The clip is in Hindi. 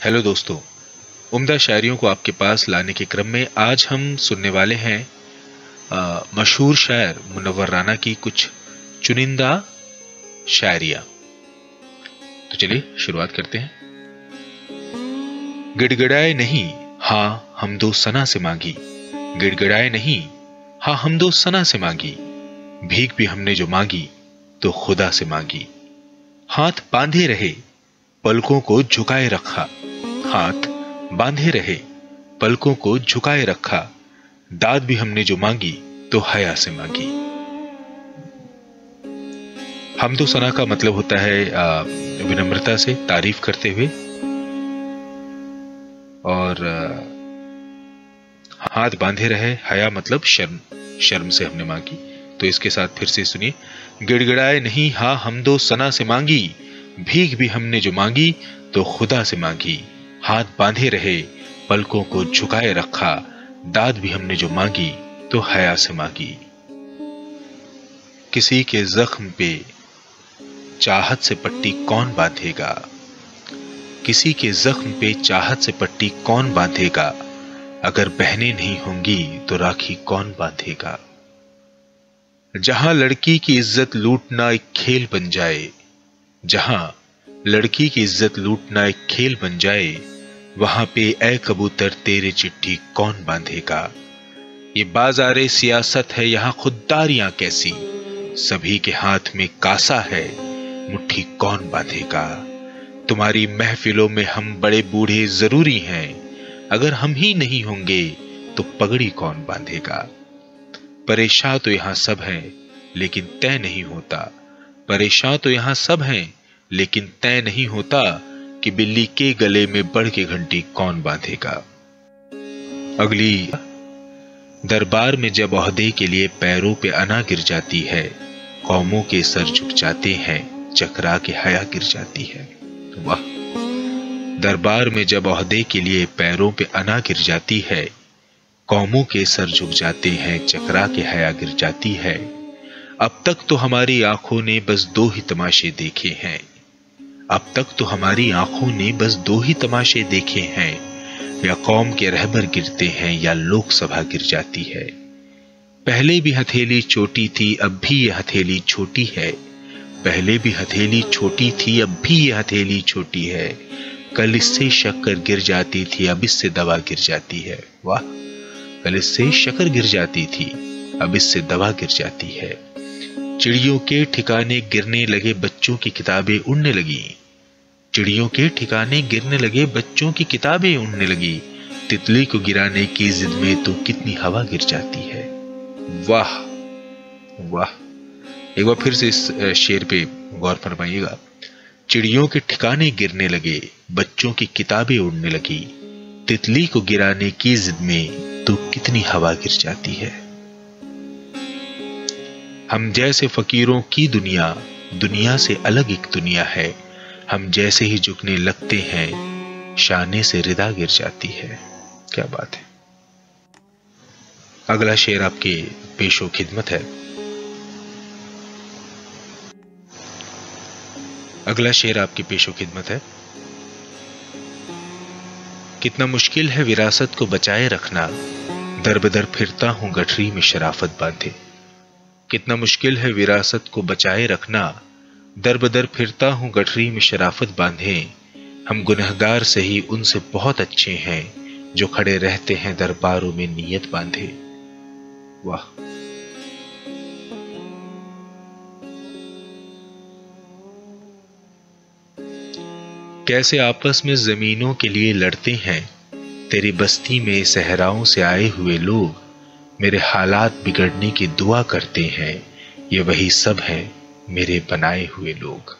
हेलो दोस्तों, उम्दा शायरियों को आपके पास लाने के क्रम में आज हम सुनने वाले हैं मशहूर शायर मुनवर राना की कुछ चुनिंदा शायरिया। तो चलिए शुरुआत करते हैं। गिड़गिड़ाए नहीं हाँ हम दो सना से मांगी। गिड़गिड़ाए नहीं हाँ हम दो सना से मांगी। भीख भी हमने जो मांगी तो खुदा से मांगी। हाथ बांधे रहे, पलकों को झुकाए रखा। हाथ बांधे रहे, पलकों को झुकाए रखा, दाद भी हमने जो मांगी तो हया से मांगी। हम तो सना का मतलब होता है विनम्रता से तारीफ़ करते हुए। और हाथ बांधे रहे, हया मतलब शर्म शर्म से हमने मांगी। तो इसके साथ फिर से सुनिए, गिड़गिड़ाए नहीं, हा, हम दो सना से मांगी, भीख भी हमने जो मांगी तो खुदा से मांगी। हाथ बांधे रहे, पलकों को झुकाए रखा, दाद भी हमने जो मांगी तो हया से मांगी। किसी के जख्म पे चाहत से पट्टी कौन बांधेगा? किसी के जख्म पे चाहत से पट्टी कौन बांधेगा? अगर बहने नहीं होंगी तो राखी कौन बांधेगा? जहाँ लड़की की इज़्ज़त लूटना एक खेल बन जाए, जहाँ लड़की की इज़्ज़त लूटना एक खेल बन जाए, वहाँ पे ए कबूतर तेरे चिट्ठी कौन बांधेगा? ये बाजारे सियासत है, यहाँ खुददारियाँ कैसी? सभी के हाथ में कासा है, मुट्ठी कौन बांधेगा? तुम्हारी महफिलों में हम बड़े बूढ़े ज़रूरी हैं। अगर हम ही नहीं होंगे तो पगड़ी कौन बांधेगा? परेशान तो यहाँ सब हैं, लेकिन तय नहीं होता। परेशान तो यहाँ सब हैं लेकिन तय नहीं होता कि बिल्ली के गले में बढ़ के घंटी कौन बांधेगा। अगली, दरबार में जब अहदे के लिए पैरों पे अना गिर जाती है, कौमों के सर झुक जाते हैं, चकरा के हया गिर जाती है। वाह! दरबार में जब अहदे के लिए पैरों पे अना गिर जाती है, कौमों के सर झुक जाते हैं, चकरा के हया गिर जाती है। अब तक तो हमारी आँखों ने बस दो ही तमाशे देखे हैं। अब तक तो हमारी आँखों ने बस दो ही तमाशे देखे हैं। या कौम के रहबर गिरते हैं, या लोकसभा गिर जाती है। पहले भी हथेली छोटी थी, अब भी यह हथेली छोटी है। पहले भी हथेली छोटी थी, अब भी यह हथेली छोटी है। कल इससे शक्कर गिर जाती थी, अब इससे दवा गिर जाती है। वाह, कल इससे शक्कर गिर जाती थी, अब इससे दवा गिर जाती है। चिड़ियों के ठिकाने गिरने लगे, बच्चों की किताबें उड़ने लगी। चिड़ियों के ठिकाने गिरने लगे, बच्चों की किताबें उड़ने लगी। तितली को गिराने की जिद में तो कितनी हवा गिर जाती है। वाह वाह। एक बार फिर से इस शेर पे गौर फरमाइएगा। चिड़ियों के ठिकाने गिरने लगे, बच्चों की किताबें उड़ने लगी। तितली को गिराने की जिद में तो कितनी हवा गिर जाती है। हम जैसे फकीरों की दुनिया दुनिया से अलग एक दुनिया है। हम जैसे ही झुकने लगते हैं, शाने से रिदा गिर जाती है। क्या बात है। अगला शेर आपके पेशो खिदमत है। अगला शेर आपकी पेशो खिदमत है। कितना मुश्किल है विरासत को बचाए रखना। दर बदर फिरता हूँ गठरी में शराफत बांधे। कितना मुश्किल है विरासत को बचाए रखना। दर बदर फिरता हूँ गठरी में शराफत बांधे। हम गुनहगार से ही उनसे बहुत अच्छे हैं, जो खड़े रहते हैं दरबारों में नीयत बांधे। वाह। कैसे आपस में जमीनों के लिए लड़ते हैं? तेरी बस्ती में सहराओं से आए हुए लोग मेरे हालात बिगड़ने की दुआ करते हैं। ये वही सब हैं मेरे बनाए हुए लोग।